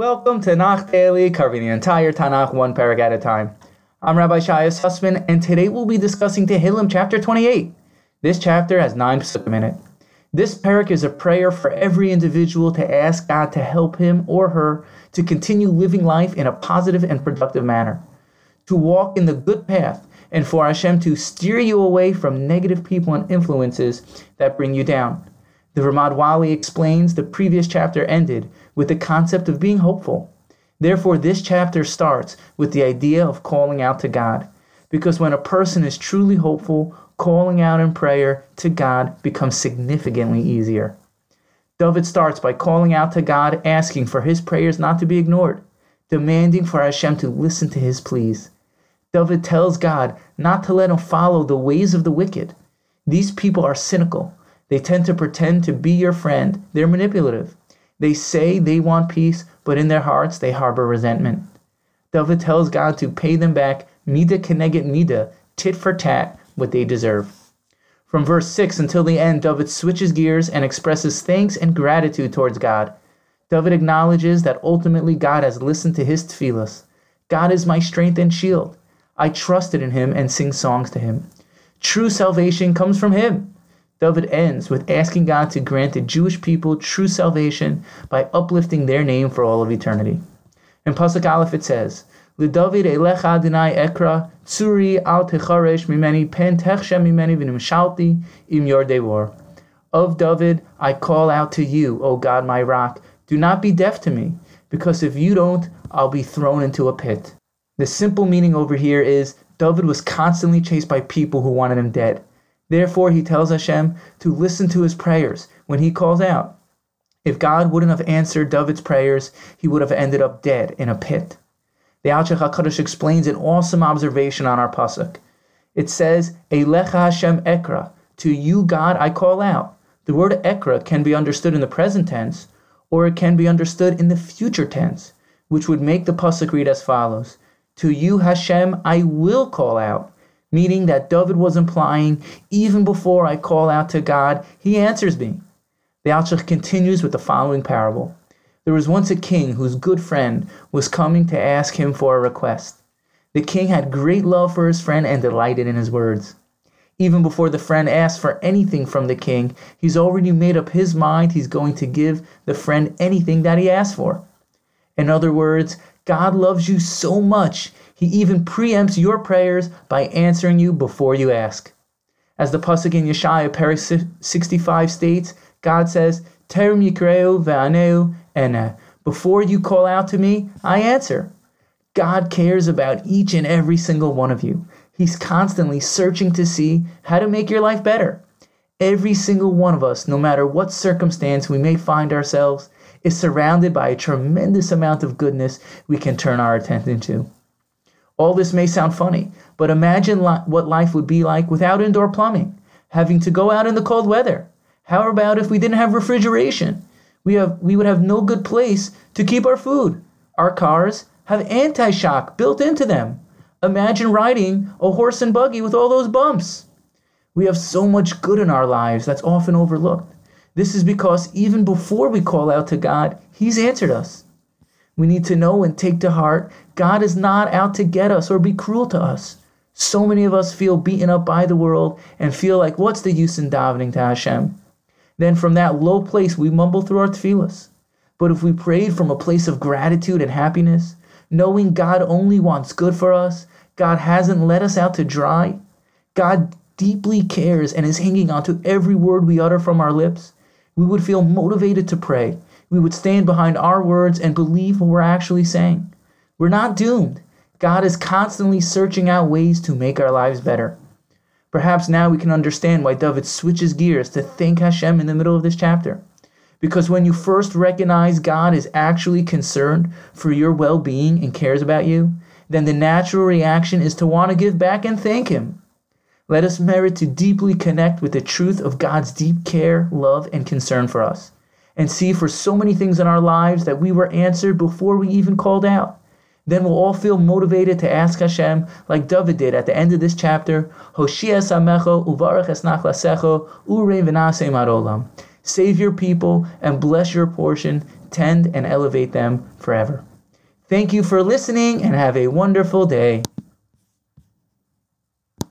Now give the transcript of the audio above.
Welcome to Tanakh Daily, covering the entire Tanakh one parak at a time. I'm Rabbi Shaya Sussman, and today we'll be discussing Tehillim chapter 28. This chapter has nine psukim in it. This parak is a prayer for every individual to ask God to help him or her to continue living life in a positive and productive manner, to walk in the good path, and for Hashem to steer you away from negative people and influences that bring you down. The Ramad Vali explains the previous chapter ended with the concept of being hopeful. Therefore, this chapter starts with the idea of calling out to God. Because when a person is truly hopeful, calling out in prayer to God becomes significantly easier. David starts by calling out to God, asking for his prayers not to be ignored, demanding for Hashem to listen to his pleas. David tells God not to let him follow the ways of the wicked. These people are cynical. They tend to pretend to be your friend. They're manipulative. They say they want peace, but in their hearts they harbor resentment. David tells God to pay them back mida keneged mida, tit for tat, what they deserve. From verse 6 until the end, David switches gears and expresses thanks and gratitude towards God. David acknowledges that ultimately God has listened to his tefillas. God is my strength and shield. I trusted in him and sing songs to him. True salvation comes from him. David ends with asking God to grant the Jewish people true salvation by uplifting their name for all of eternity. In Pasuk Aleph it says, L'David elecha Adonai ekra, tsuri al techaresh mimeni pen techshem mimeni v'nimshalti im yordei Of David, I call out to you, O God my rock. Do not be deaf to me, because if you don't, I'll be thrown into a pit. The simple meaning over here is David was constantly chased by people who wanted him dead. Therefore, he tells Hashem to listen to his prayers when he calls out. If God wouldn't have answered David's prayers, he would have ended up dead in a pit. The Alshich HaKadosh explains an awesome observation on our pasuk. It says, Elecha Hashem Ekra, to you, God, I call out. The word Ekra can be understood in the present tense, or it can be understood in the future tense, which would make the pasuk read as follows: To you, Hashem, I will call out meaning that David was implying, even before I call out to God, he answers me. The Alshich continues with the following parable. There was once a king whose good friend was coming to ask him for a request. The king had great love for his friend and delighted in his words. Even before the friend asked for anything from the king, he's already made up his mind he's going to give the friend anything that he asked for. In other words, God loves you so much, he even preempts your prayers by answering you before you ask. As the Pasuk in Yeshaya, Parak 65 states, God says, Terim yikreu ve'aneu ene. Before you call out to me, I answer. God cares about each and every single one of you. He's constantly searching to see how to make your life better. Every single one of us, no matter what circumstance we may find ourselves, is surrounded by a tremendous amount of goodness we can turn our attention to. All this may sound funny, but imagine li- what life would be like without indoor plumbing, having to go out in the cold weather. How about if we didn't have refrigeration? We, have, we would have no good place to keep our food. Our cars have anti shock built into them. Imagine riding a horse and buggy with all those bumps. We have so much good in our lives that's often overlooked. This is because even before we call out to God, He's answered us. We need to know and take to heart God is not out to get us or be cruel to us. So many of us feel beaten up by the world and feel like, what's the use in davening to Hashem? Then from that low place, we mumble through our tefillahs. But if we prayed from a place of gratitude and happiness, knowing God only wants good for us, God hasn't let us out to dry, God deeply cares and is hanging on to every word we utter from our lips, we would feel motivated to pray we would stand behind our words and believe what we're actually saying. We're not doomed. God is constantly searching out ways to make our lives better. Perhaps now we can understand why David switches gears to thank Hashem in the middle of this chapter. Because when you first recognize God is actually concerned for your well being and cares about you, then the natural reaction is to want to give back and thank Him. Let us merit to deeply connect with the truth of God's deep care, love, and concern for us and see for so many things in our lives that we were answered before we even called out. Then we'll all feel motivated to ask Hashem, like David did at the end of this chapter, Hoshia Samecho Uvarach Esnach Lasecho Ure V'nase Marolam. Save your people and bless your portion. tend and elevate them forever. Thank you for listening and have a wonderful day.